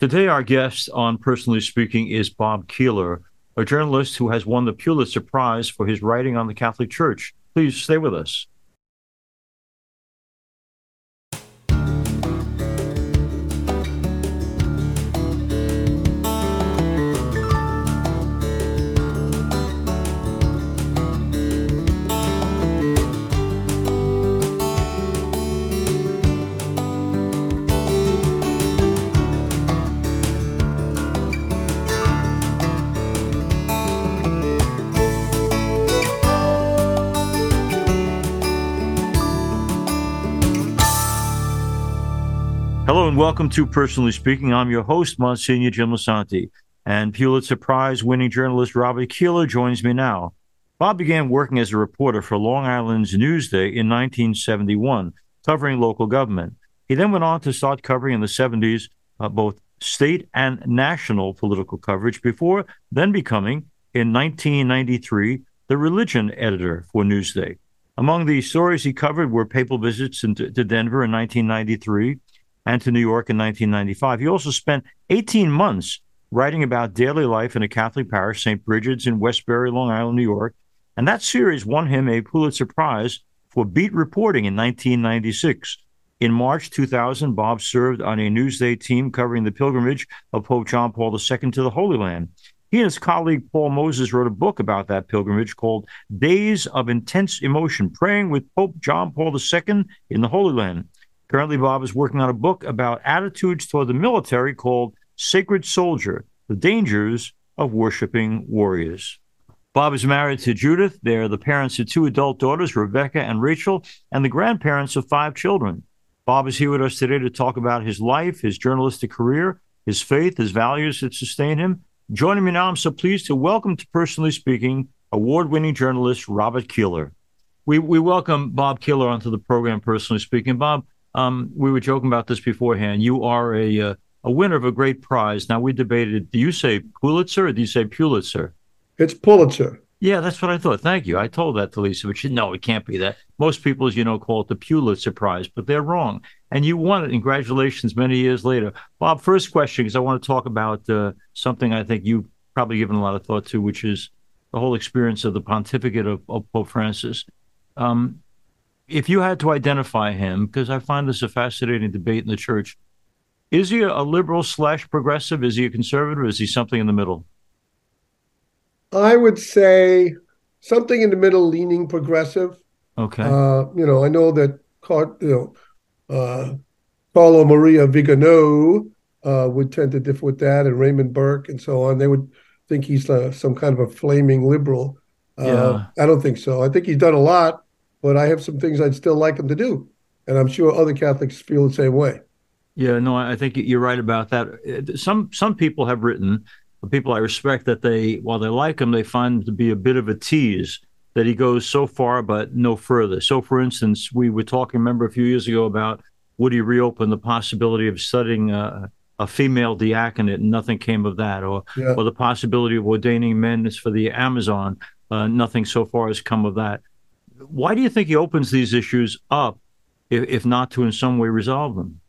Today, our guest on Personally Speaking is Bob Keeler, a journalist who has won the Pulitzer Prize for his writing on the Catholic Church. Please stay with us. And welcome to Personally Speaking. I'm your host, Monsignor Jim Lisante, and Pulitzer Prize winning journalist Robert Keeler joins me now. Bob began working as a reporter for Long Island's Newsday in 1971, covering local government. He then went on to start covering in the 70s uh, both state and national political coverage before then becoming, in 1993, the religion editor for Newsday. Among the stories he covered were papal visits to Denver in 1993 and to New York in 1995. He also spent 18 months writing about daily life in a Catholic parish, St. Bridget's in Westbury, Long Island, New York. And that series won him a Pulitzer Prize for beat reporting in 1996. In March 2000, Bob served on a Newsday team covering the pilgrimage of Pope John Paul II to the Holy Land. He and his colleague Paul Moses wrote a book about that pilgrimage called Days of Intense Emotion Praying with Pope John Paul II in the Holy Land. Currently, Bob is working on a book about attitudes toward the military called Sacred Soldier The Dangers of Worshipping Warriors. Bob is married to Judith. They're the parents of two adult daughters, Rebecca and Rachel, and the grandparents of five children. Bob is here with us today to talk about his life, his journalistic career, his faith, his values that sustain him. Joining me now, I'm so pleased to welcome to Personally Speaking award winning journalist Robert Keeler. We, we welcome Bob Keeler onto the program, Personally Speaking. Bob, um, we were joking about this beforehand. You are a uh, a winner of a great prize. Now we debated. Do you say Pulitzer or do you say Pulitzer? It's Pulitzer. Yeah, that's what I thought. Thank you. I told that to Lisa, but she no, it can't be that. Most people, as you know, call it the Pulitzer Prize, but they're wrong. And you won it. Congratulations, many years later. Bob, first question, because I want to talk about uh, something I think you've probably given a lot of thought to, which is the whole experience of the pontificate of, of Pope Francis. Um, if you had to identify him, because I find this a fascinating debate in the church, is he a liberal slash progressive? Is he a conservative? Is he something in the middle? I would say something in the middle, leaning progressive. Okay. Uh, you know, I know that you know uh, Carlo Maria Vigano uh, would tend to differ with that, and Raymond Burke and so on. They would think he's uh, some kind of a flaming liberal. Uh, yeah. I don't think so. I think he's done a lot but I have some things I'd still like him to do. And I'm sure other Catholics feel the same way. Yeah, no, I think you're right about that. Some some people have written, people I respect, that they while they like him, they find him to be a bit of a tease. That he goes so far but no further. So, for instance, we were talking, remember, a few years ago about would he reopen the possibility of studying a, a female diaconate, and nothing came of that, or yeah. or the possibility of ordaining men for the Amazon. Uh, nothing so far has come of that why do you think he opens these issues up, if, if not to in some way resolve them?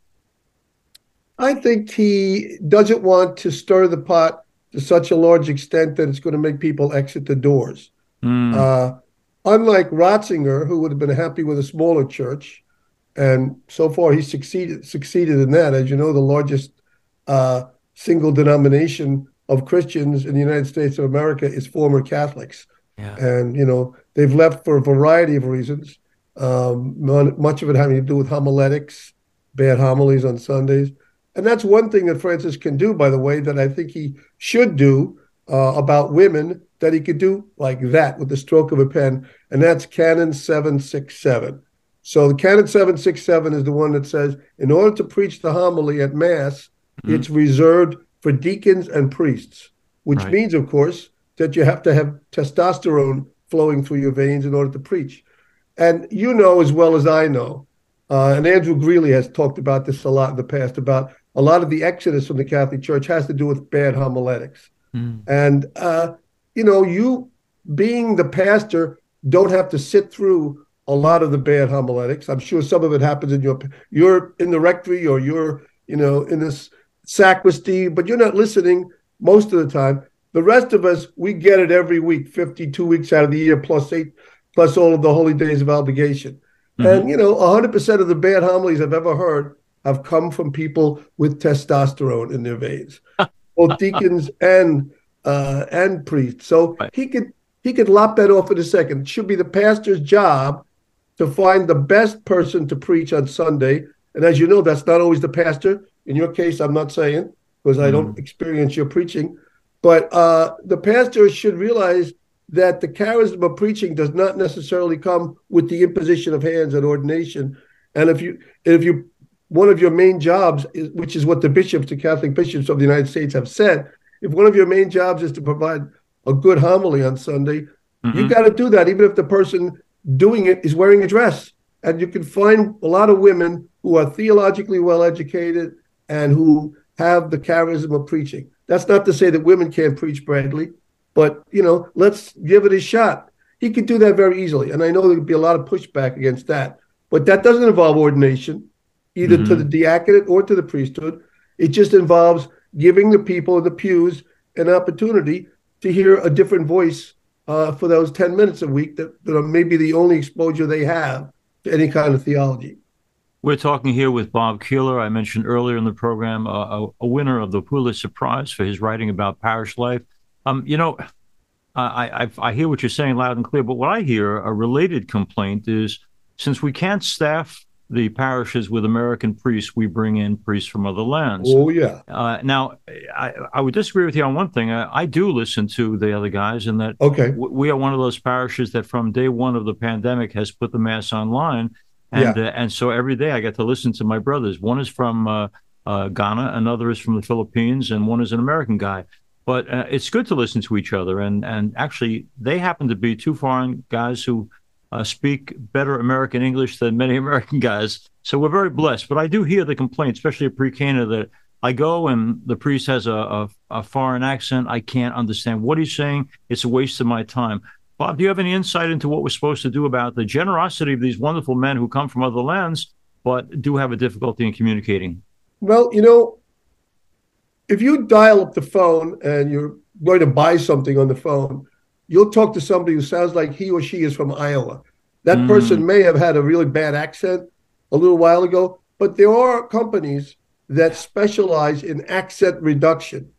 I think he doesn't want to stir the pot to such a large extent that it's going to make people exit the doors. Mm. Uh, unlike Ratzinger, who would have been happy with a smaller church, and so far he succeeded succeeded in that. As you know, the largest uh, single denomination of Christians in the United States of America is former Catholics. Yeah. And you know they've left for a variety of reasons. Um, much of it having to do with homiletics, bad homilies on Sundays, and that's one thing that Francis can do. By the way, that I think he should do uh, about women that he could do like that with the stroke of a pen, and that's Canon seven six seven. So the Canon seven six seven is the one that says, in order to preach the homily at Mass, mm-hmm. it's reserved for deacons and priests, which right. means, of course, that you have to have testosterone flowing through your veins in order to preach. And you know as well as I know, uh, and Andrew Greeley has talked about this a lot in the past about a lot of the exodus from the Catholic Church has to do with bad homiletics. Mm. And, uh, you know, you being the pastor don't have to sit through a lot of the bad homiletics. I'm sure some of it happens in your, you're in the rectory or you're, you know, in this sacristy, but you're not listening most of the time. The rest of us, we get it every week, 52 weeks out of the year, plus eight, plus all of the holy days of obligation. Mm-hmm. And, you know, 100% of the bad homilies I've ever heard have come from people with testosterone in their veins, both deacons and uh, and priests. So right. he could he could lop that off in a second. It should be the pastor's job to find the best person to preach on Sunday. And as you know, that's not always the pastor. In your case, I'm not saying because I don't mm. experience your preaching, but uh, the pastor should realize that the charism of preaching does not necessarily come with the imposition of hands and ordination. And if you if you one of your main jobs, is, which is what the bishops, the Catholic bishops of the United States have said, if one of your main jobs is to provide a good homily on Sunday, mm-hmm. you got to do that, even if the person doing it is wearing a dress. And you can find a lot of women who are theologically well educated and who have the charism of preaching. That's not to say that women can't preach Bradley, but you know, let's give it a shot. He could do that very easily, and I know there would be a lot of pushback against that. But that doesn't involve ordination, either mm-hmm. to the diaconate or to the priesthood. It just involves giving the people in the pews an opportunity to hear a different voice uh, for those 10 minutes a week that, that are maybe the only exposure they have to any kind of theology. We're talking here with Bob Keeler. I mentioned earlier in the program uh, a, a, winner of the Pulitzer Prize for his writing about parish life. Um, you know, I, I, I hear what you're saying loud and clear, but what I hear a related complaint is since we can't staff the parishes with American priests, we bring in priests from other lands. Oh, yeah. Uh, now, I, I, would disagree with you on one thing. I, I do listen to the other guys, and that okay. W- we are one of those parishes that from day one of the pandemic has put the Mass online. And, yeah. uh, and so every day I get to listen to my brothers. One is from uh, uh Ghana, another is from the Philippines, and one is an American guy. But uh, it's good to listen to each other. And, and actually, they happen to be two foreign guys who uh, speak better American English than many American guys. So we're very blessed. But I do hear the complaint, especially at pre-Cana, that I go and the priest has a, a, a, foreign accent. I can't understand what he's saying. It's a waste of my time. Bob, do you have any insight into what we're supposed to do about the generosity of these wonderful men who come from other lands, but do have a difficulty in communicating? Well, you know, if you dial up the phone and you're going to buy something on the phone, you'll talk to somebody who sounds like he or she is from Iowa. That mm. person may have had a really bad accent a little while ago, but there are companies that specialize in accent reduction.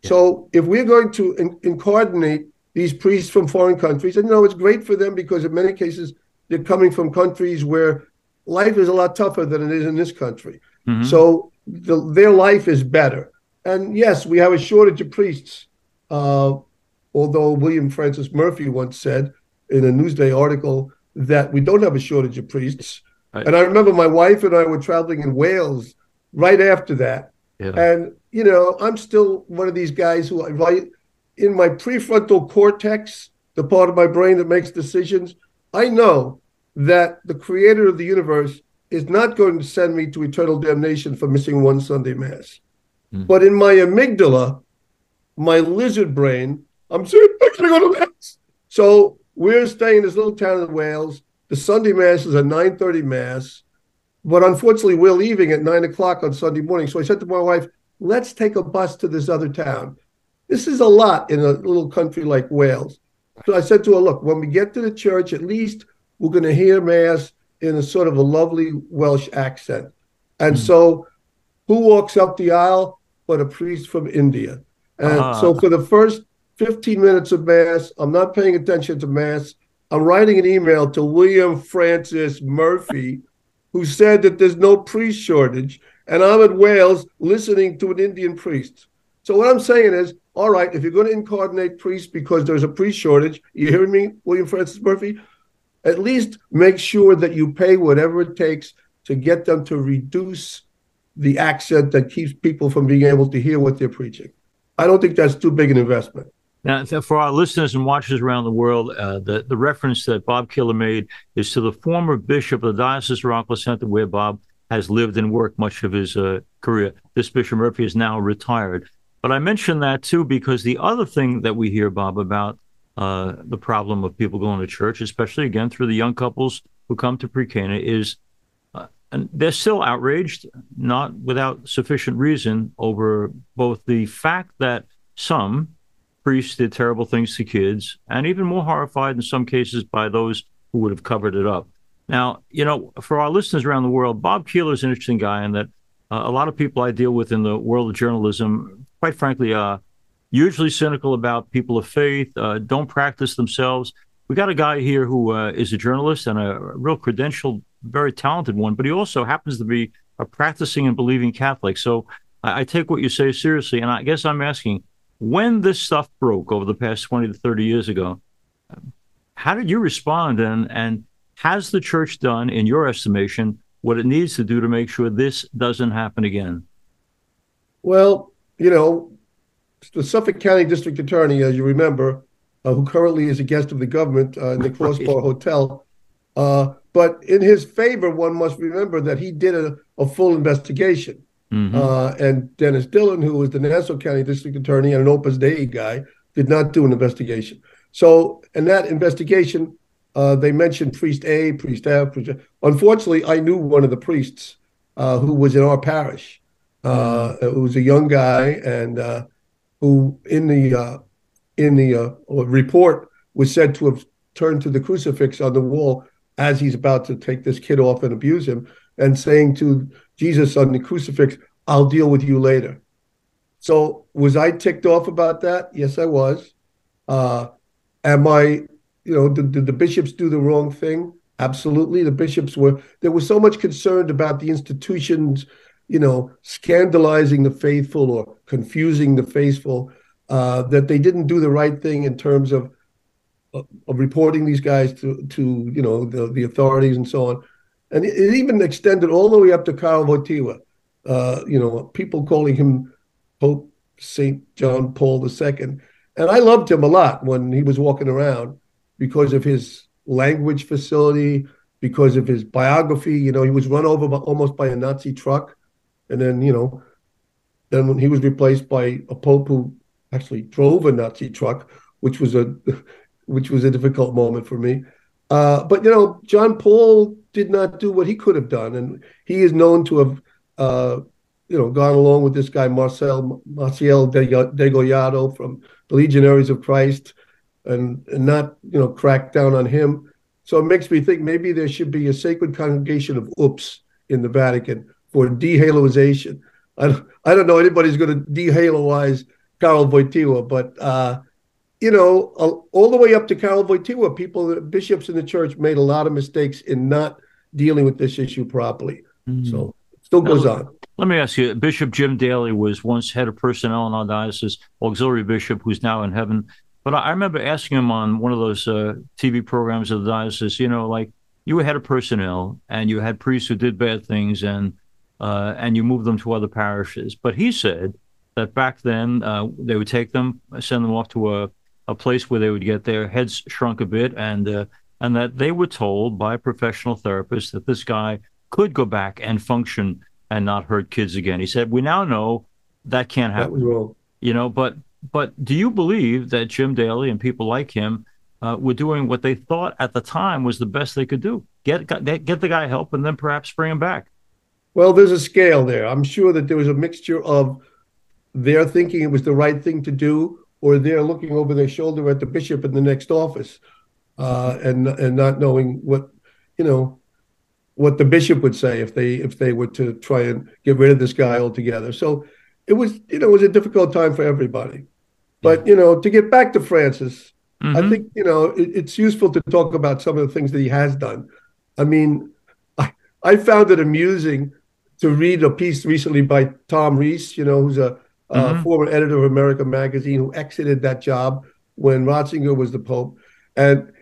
Yeah. So if we're going to in- incarnate these priests from foreign countries, and you know it's great for them because in many cases they're coming from countries where life is a lot tougher than it is in this country. Mm-hmm. So the, their life is better. And yes, we have a shortage of priests. Uh, although William Francis Murphy once said in a Newsday article that we don't have a shortage of priests. And I remember my wife and I were traveling in Wales right after that. Yeah. And, you know, I'm still one of these guys who, right in my prefrontal cortex, the part of my brain that makes decisions, I know that the creator of the universe is not going to send me to eternal damnation for missing one Sunday Mass. Mm. But in my amygdala, my lizard brain, I'm saying, I'm going to go to Mass. So we're staying in this little town in Wales. The Sunday Mass is a 9.30 Mass. But unfortunately, we're leaving at 9 o'clock on Sunday morning. So I said to my wife, let's take a bus to this other town. This is a lot in a little country like Wales. So I said to her, look, when we get to the church, at least we're going to hear Mass in a sort of a lovely Welsh accent. And mm. so who walks up the aisle but a priest from India? And uh-huh. so for the first 15 minutes of Mass. I'm not paying attention to Mass. I'm writing an email to William Francis Murphy, who said that there's no priest shortage. And I'm at Wales listening to an Indian priest. So what I'm saying is, all right, if you're going to incarnate priests because there's a priest shortage, you hearing me, William Francis Murphy? At least make sure that you pay whatever it takes to get them to reduce the accent that keeps people from being able to hear what they're preaching. I don't think that's too big an investment. Now, for our listeners and watchers around the world, uh, the, the reference that Bob Keeler made is to the former bishop of the Diocese of Rockville Centre, where Bob has lived and worked much of his uh, career. This Bishop Murphy is now retired. But I mention that too because the other thing that we hear, Bob, about uh, the problem of people going to church, especially again through the young couples who come to pre-Cana, is uh, and they're still outraged, not without sufficient reason, over both the fact that some priests did terrible things to kids, and even more horrified in some cases by those who would have covered it up. Now, you know, for our listeners around the world, Bob Keeler is an interesting guy in that uh, a lot of people I deal with in the world of journalism, quite frankly, uh, usually cynical about people of faith, uh, don't practice themselves. We got a guy here who uh, is a journalist and a real credentialed, very talented one, but he also happens to be a practicing and believing Catholic. So I, I take what you say seriously. And I guess I'm asking when this stuff broke over the past 20 to 30 years ago, how did you respond? And, and has the church done, in your estimation, what it needs to do to make sure this doesn't happen again? Well, you know, the Suffolk County District Attorney, as you remember, uh, who currently is a guest of the government uh, in the Crossbar Hotel. Uh, but in his favor, one must remember that he did a, a full investigation. Mm-hmm. Uh, and Denis Dillon, who was the Nassau County District Attorney and an Opus Dei guy, did not do an investigation. So, in that investigation, uh, they mentioned priest A, priest F. Priest Unfortunately, I knew one of the priests uh, who was in our parish. Uh, it was a young guy, and who in the in the uh, report was said to have turned to the crucifix on the wall as he's about to take this kid off and abuse him and saying to Jesus on the crucifix, I'll deal with you later. So was I ticked off about that? Yes, I was. Uh, am I, you know, did, did the bishops do the wrong thing? Absolutely. The bishops were, there was so much concerned about the institutions, you know, scandalizing the faithful or confusing the faithful uh, that they didn't do the right thing in terms of uh, of reporting these guys to to you know the the authorities and so on, and it, it even extended all the way up to Karl Wojtyla. Uh, you know, people calling him Pope Saint John Paul II, and I loved him a lot when he was walking around because of his language facility, because of his biography. You know, he was run over by, almost by a Nazi truck, and then you know, then when he was replaced by a pope who actually drove a Nazi truck, which was a which was a difficult moment for me. Uh, but you know, John Paul did not do what he could have done, and he is known to have, uh, you know, gone along with this guy Marcel Maciel Degollado from the Legionaries of Christ, and, and not you know crack down on him. So it makes me think maybe there should be a sacred congregation of oops in the Vatican for dehaloization. I don't, I don't know anybody's going to dehaloize Karl Wojtyla, but uh, you know, all the way up to Karl Wojtyla, people, bishops in the church made a lot of mistakes in not dealing with this issue properly. Mm-hmm. So it still goes now, on. Let me ask you, Bishop Jim Daly was once head of personnel in our diocese, auxiliary bishop, who's now in heaven. But I remember asking him on one of those uh, TV programs of the diocese, you know, like you were head of personnel and you had priests who did bad things and uh, and you move them to other parishes. But he said that back then uh, they would take them, send them off to a, a place where they would get their heads shrunk a bit, and uh, and that they were told by a professional therapist that this guy could go back and function and not hurt kids again. He said, "We now know that can't happen." That you know, but but do you believe that Jim Daly and people like him uh, were doing what they thought at the time was the best they could do? Get get the guy help, and then perhaps bring him back. Well, there's a scale there. I'm sure that there was a mixture of they're thinking it was the right thing to do, or they're looking over their shoulder at the bishop in the next office, uh, and and not knowing what you know what the bishop would say if they if they were to try and get rid of this guy altogether. So it was you know it was a difficult time for everybody. But you know to get back to Francis, mm-hmm. I think you know it, it's useful to talk about some of the things that he has done. I mean, I I found it amusing to read a piece recently by Tom Reese, you know, who's a uh, mm-hmm. former editor of America Magazine, who exited that job when Ratzinger was the Pope. And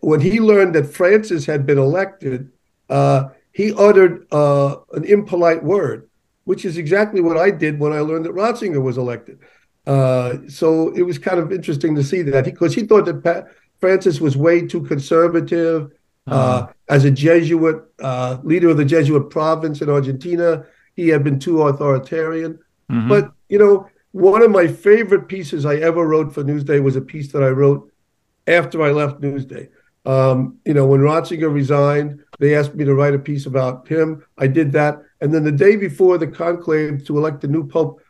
when he learned that Francis had been elected, uh, he uttered uh, an impolite word, which is exactly what I did when I learned that Ratzinger was elected. Uh, so it was kind of interesting to see that because he, he, thought that Pat, Francis was way too conservative. Uh-huh. As a Jesuit, uh, leader of the Jesuit province in Argentina, he had been too authoritarian. Mm-hmm. But you know, one of my favorite pieces I ever wrote for Newsday was a piece that I wrote after I left Newsday. Um, you know, when Ratzinger resigned, they asked me to write a piece about him. I did that. And then the day before the conclave to elect the new pope,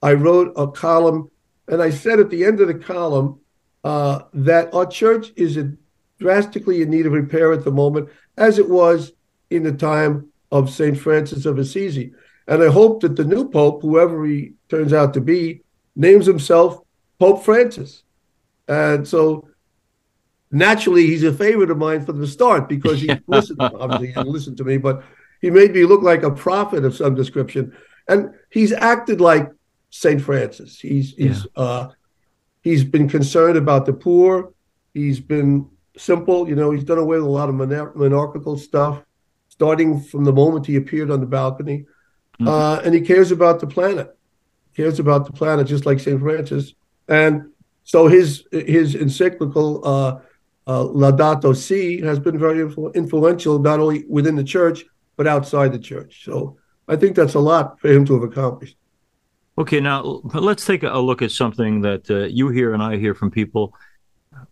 I wrote a column. And I said at the end of the column uh, that our church is a, drastically in need of repair at the moment, as it was in the time of St. Francis of Assisi. And I hope that the new pope, whoever he turns out to be, names himself Pope Francis. And so naturally he's a favorite of mine from the start because he listened obviously he didn't to me but he made me look like a prophet of some description and he's acted like saint francis he's he's yeah. uh he's been concerned about the poor he's been simple you know he's done away with a lot of monarchical stuff starting from the moment he appeared on the balcony mm-hmm. uh and he cares about the planet he cares about the planet just like saint francis and so his his encyclical uh uh, Laudato Si has been very influ- influential not only within the church but outside the church. So I think that's a lot for him to have accomplished. Okay, now let's take a look at something that uh, you hear and I hear from people.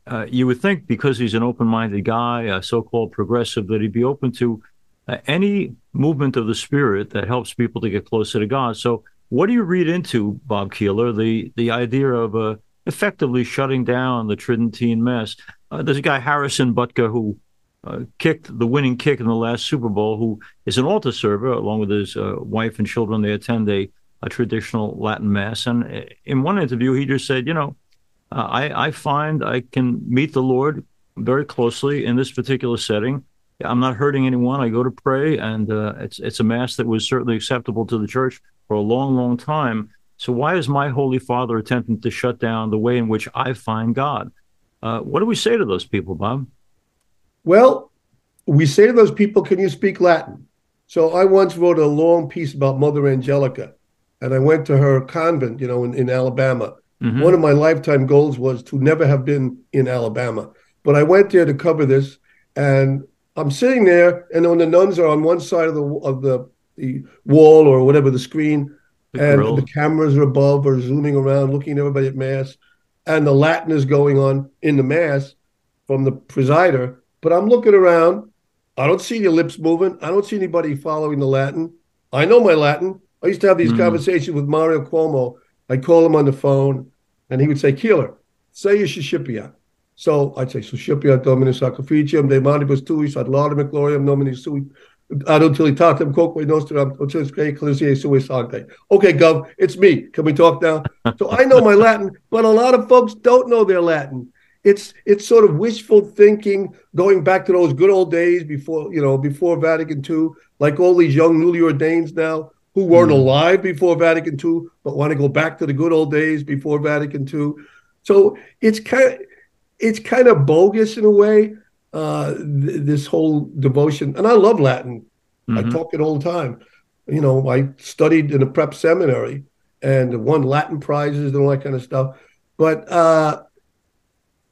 Uh, you would think because he's an open-minded guy, a so-called progressive, that he'd be open to uh, any movement of the spirit that helps people to get closer to God. So, what do you read into Bob Keeler the the idea of uh, effectively shutting down the Tridentine Mass? Uh, there's a guy Harrison Butker who uh, kicked the winning kick in the last Super Bowl, who is an altar server along with his wife and children. They attend a, a, traditional Latin mass, and in one interview, he just said, "You know, uh, I, I find I can meet the Lord very closely in this particular setting. I'm not hurting anyone. I go to pray, and uh, it's it's a mass that was certainly acceptable to the church for a long, long time." So why is my Holy Father attempting to shut down the way in which I find God? Uh, what do we say to those people, Bob? Well, we say to those people, can you speak Latin? So I once wrote a long piece about Mother Angelica, and I went to her convent, you know, in, in Alabama. Mm-hmm. One of my lifetime goals was to never have been in Alabama. But I went there to cover this, and I'm sitting there, and when the nuns are on one side of the of the, the wall or whatever the screen, the and grill. the cameras are above or zooming around, looking at everybody at mass and the Latin is going on in the mass from the presider. But I'm looking around. I don't see your lips moving. I don't see anybody following the Latin. I know my Latin. I used to have these mm. conversations with Mario Cuomo. I'd call him on the phone, and he would say, Keeler, say your Suscipiat. So I'd say, Suscipiat Dominus Sacrificium, De Manibus Tuis, ad laudem et gloriam nominis sui, ad utilitatem quoque nostram, utilitque ecclesiae sui sancte. Okay, Gov, it's me. Can we talk now? so I know my Latin, but a lot of folks don't know their Latin. It's it's sort of wishful thinking, going back to those good old days before you know before Vatican II, like all these young newly ordained now who weren't mm. alive before Vatican II, but want to go back to the good old days before Vatican II. So it's kind of it's kind of bogus in a way. Uh, th- this whole devotion, and I love Latin. Mm-hmm. I talk it all the time. You know, I studied in a prep seminary and won Latin prizes and all that kind of stuff. But uh,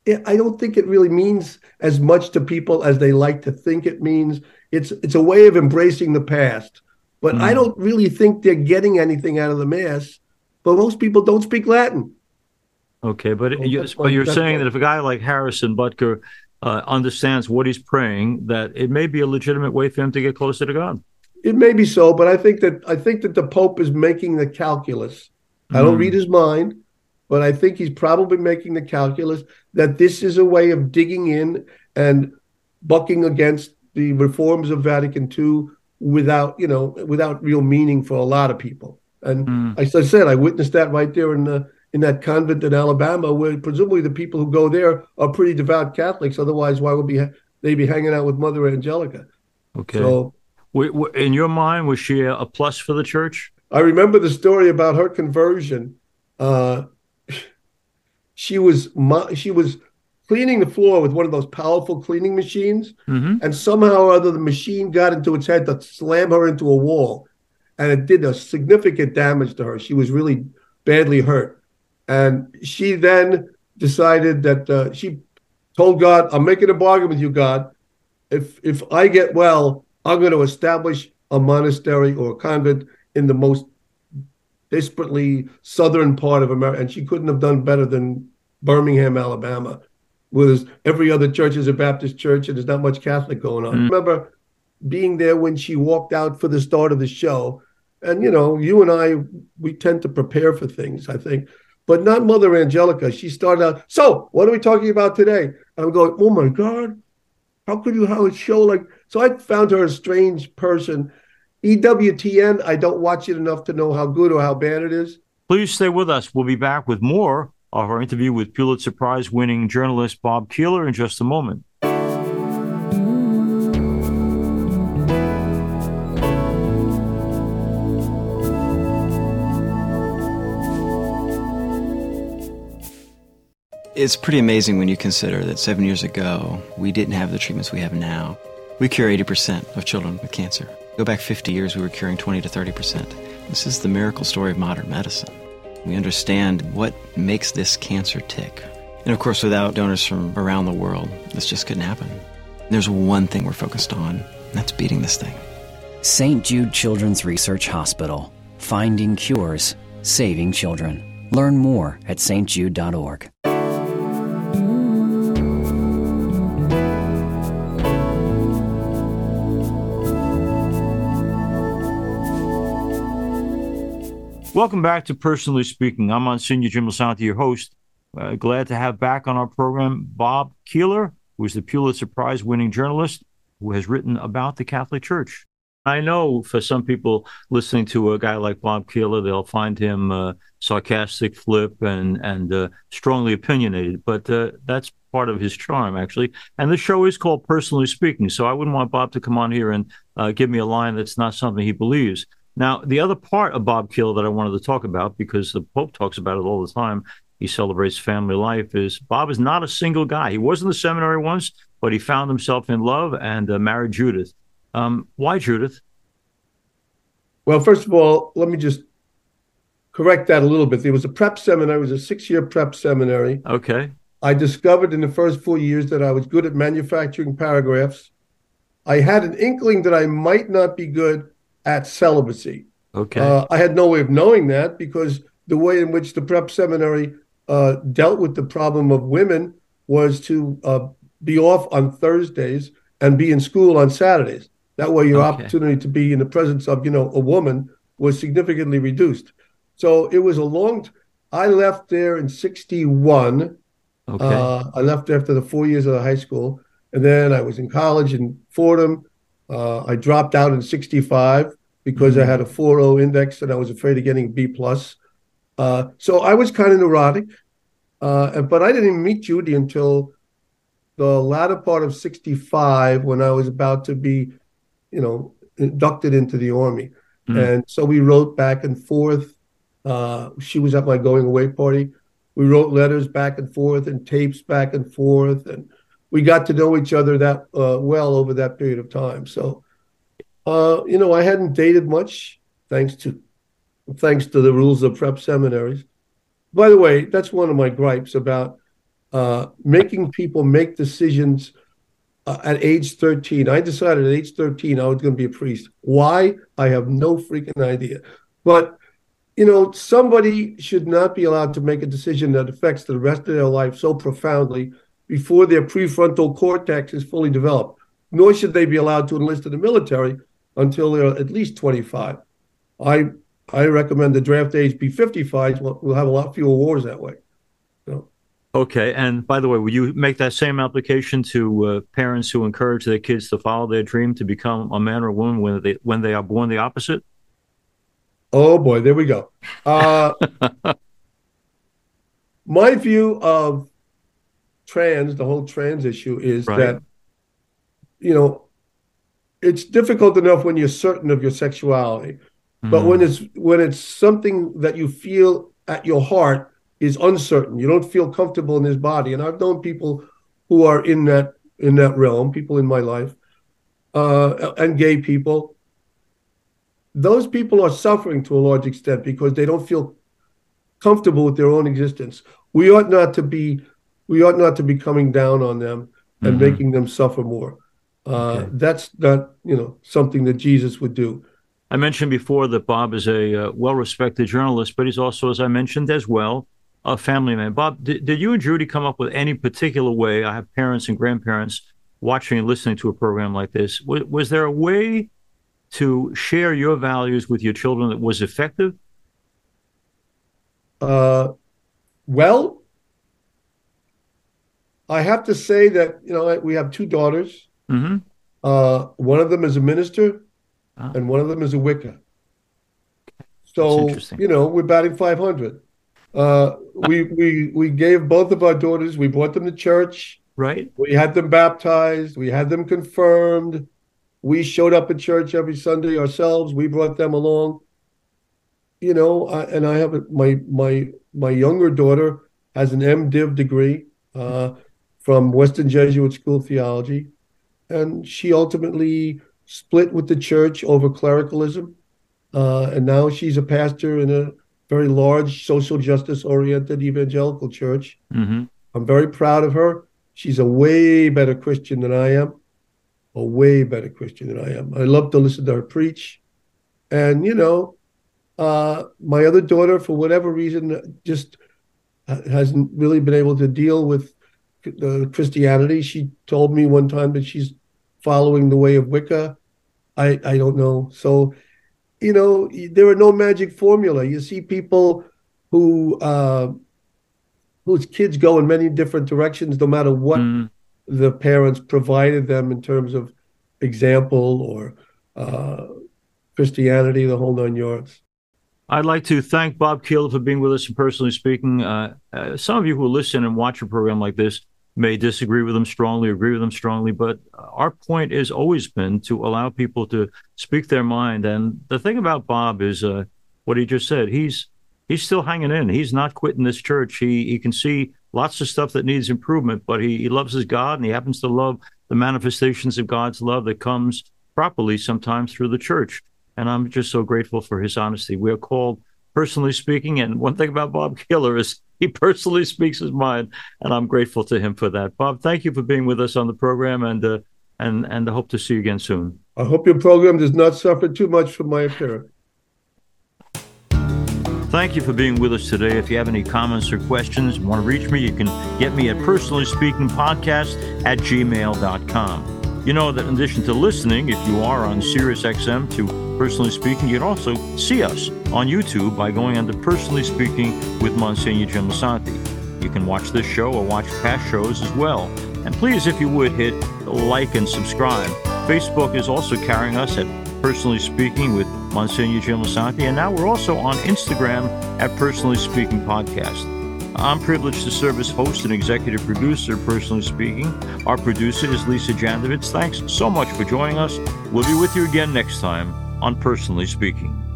it, I don't think it really means as much to people as they like to think it means. It's it's a way of embracing the past. But mm. I don't really think they're getting anything out of the mass. But most people don't speak Latin. Okay, but, you, but you're saying that if a guy like Harrison Butker uh, understands what he's praying, that it may be a legitimate way for him to get closer to God. It may be so, but I think that I think that the Pope is making the calculus. I don't mm. read his mind, but I think he's probably making the calculus that this is a way of digging in and bucking against the reforms of Vatican II without, you know, without real meaning for a lot of people. And mm. as I said, I witnessed that right there in the in that convent in Alabama, where presumably the people who go there are pretty devout Catholics. Otherwise, why would be they be hanging out with Mother Angelica? Okay. So, in your mind, was she a plus for the church? I remember the story about her conversion. Uh, she was she was cleaning the floor with one of those powerful cleaning machines, mm-hmm. and somehow or other the machine got into its head to slam her into a wall, and it did a significant damage to her. She was really badly hurt. And she then decided that uh, she told God, I'm making a bargain with you, God. If if I get well, I'm going to establish a monastery or a convent in the most desperately southern part of America. And she couldn't have done better than Birmingham, Alabama. Whereas every other church is a Baptist church and there's not much Catholic going on. Mm. I remember being there when she walked out for the start of the show. And, you know, you and I, we tend to prepare for things, I think, but not Mother Angelica. She started out, so what are we talking about today? I'm going, oh my God, how could you have a show like, so I found her a strange person. EWTN, I don't watch it enough to know how good or how bad it is. Please stay with us. We'll be back with more of our interview with Pulitzer Prize winning journalist Bob Keeler in just a moment. It's pretty amazing when you consider that seven years ago, we didn't have the treatments we have now. We cure 80% of children with cancer. Go back 50 years, we were curing 20 to 30%. This is the miracle story of modern medicine. We understand what makes this cancer tick. And of course, without donors from around the world, this just couldn't happen. There's one thing we're focused on, and that's beating this thing. St. Jude Children's Research Hospital. Finding cures, saving children. Learn more at stjude.org. Welcome back to Personally Speaking. I'm Monsignor Jim Lisante, your host. Uh, glad to have back on our program Bob Keeler, who is the Pulitzer Prize winning journalist who has written about the Catholic Church. I know for some people listening to a guy like Bob Keeler, they'll find him uh, sarcastic, flip, and and uh, strongly opinionated. But uh, that's part of his charm, actually. And the show is called Personally Speaking, so I wouldn't want Bob to come on here and uh, give me a line that's not something he believes. Now, the other part of Bob Keeler that I wanted to talk about, because the Pope talks about it all the time, he celebrates family life, is Bob is not a single guy. He was in the seminary once, but he found himself in love and uh, married Judith. Um, why Judith? Well, first of all, let me just correct that a little bit. There was a prep seminary, it was a six year prep seminary. Okay. I discovered in the first four years that I was good at manufacturing paragraphs. I had an inkling that I might not be good at celibacy. Okay. Uh, I had no way of knowing that because the way in which the prep seminary uh, dealt with the problem of women was to uh, be off on Thursdays and be in school on Saturdays. That way, your okay. opportunity to be in the presence of, you know, a woman was significantly reduced. So it was a long. T- I left there in '61. Okay. Uh, I left after the four years of the high school, and then I was in college in Fordham. Uh, I dropped out in '65 because mm-hmm. I had a 4.0 index and I was afraid of getting B plus. Uh, so I was kind of neurotic, uh, but I didn't meet Judy until the latter part of '65 when I was about to be, you know, inducted into the army. Mm-hmm. And so we wrote back and forth. Uh, she was at my going away party. We wrote letters back and forth and tapes back and forth, and we got to know each other that uh, well over that period of time. So uh, you know, I hadn't dated much, thanks to thanks to the rules of prep seminaries. By the way, that's one of my gripes about uh, making people make decisions uh, at age 13. I decided at age 13 I was going to be a priest. Why? I have no freaking idea. But you know, somebody should not be allowed to make a decision that affects the rest of their life so profoundly before their prefrontal cortex is fully developed. Nor should they be allowed to enlist in the military until they're at least 25. I I recommend the draft age be 55. We'll, we'll have a lot fewer wars that way. So. Okay. And by the way, will you make that same application to uh, parents who encourage their kids to follow their dream to become a man or a woman when they when they are born the opposite? Oh boy, there we go. Uh, my view of trans, the whole trans issue, is right. that you know it's difficult enough when you're certain of your sexuality, but when it's when it's something that you feel at your heart is uncertain, you don't feel comfortable in this body. And I've known people who are in that in that realm, people in my life, uh, and gay people. Those people are suffering to a large extent because they don't feel comfortable with their own existence. We ought not to be we ought not to be coming down on them and mm-hmm. making them suffer more. Uh, okay. That's not, you know, something that Jesus would do. I mentioned before that Bob is a uh, well-respected journalist, but he's also, as I mentioned as well, a family man. Bob, did, did you and Judy come up with any particular way? I have parents and grandparents watching and listening to a program like this. Was, was there a way to share your values with your children that was effective? Uh, well, I have to say that you know we have two daughters. Mm-hmm. Uh, one of them is a minister, Ah. and one of them is a Wicca. So you know we're batting 500. Uh, we we we gave both of our daughters. We brought them to church. Right? We had them baptized. We had them confirmed. We showed up at church every Sunday ourselves. We brought them along. You know, I, and I have a, my my my younger daughter has an MDiv degree uh, from Weston Jesuit School of Theology, and she ultimately split with the church over clericalism, uh, and now she's a pastor in a very large social justice oriented evangelical church. Mm-hmm. I'm very proud of her. She's a way better Christian than I am, a way better Christian than I am. I love to listen to her preach. And, you know, uh, my other daughter, for whatever reason, just hasn't really been able to deal with the Christianity. She told me one time that she's following the way of Wicca. I, I don't know. So, you know, there are no magic formula. You see people who, uh, whose kids go in many different directions, no matter what Mm. the parents provided them in terms of example or uh, Christianity, the whole nine yards. I'd like to thank Bob Keeler for being with us and personally speaking. Uh, uh, some of you who listen and watch a program like this may disagree with them strongly, agree with them strongly, but our point has always been to allow people to speak their mind. And the thing about Bob is uh, what he just said. He's he's still hanging in. He's not quitting this church. He he can see lots of stuff that needs improvement, but he, he loves his God and he happens to love the manifestations of God's love that comes properly sometimes through the church. And I'm just so grateful for his honesty. We are called personally speaking. And one thing about Bob Keeler is he personally speaks his mind, and I'm grateful to him for that. Bob, thank you for being with us on the program, and uh, and and I hope to see you again soon. I hope your program does not suffer too much from my appearance. Thank you for being with us today. If you have any comments or questions, want to reach me, you can get me at personally speaking podcast at gmail.com. You know that in addition to listening, if you are on Sirius XM to Personally Speaking, you can also see us on YouTube by going under Personally Speaking with Monsignor Jim Lisante. You can watch this show or watch past shows as well. And please, if you would, hit like and subscribe. Facebook is also carrying us at Personally Speaking with Monsignor Jim Lisante. And now we're also on Instagram at Personally Speaking Podcast. I'm privileged to serve as host and executive producer, personally speaking. Our producer is Lisa Jandovitz. Thanks so much for joining us. We'll be with you again next time on Personally Speaking.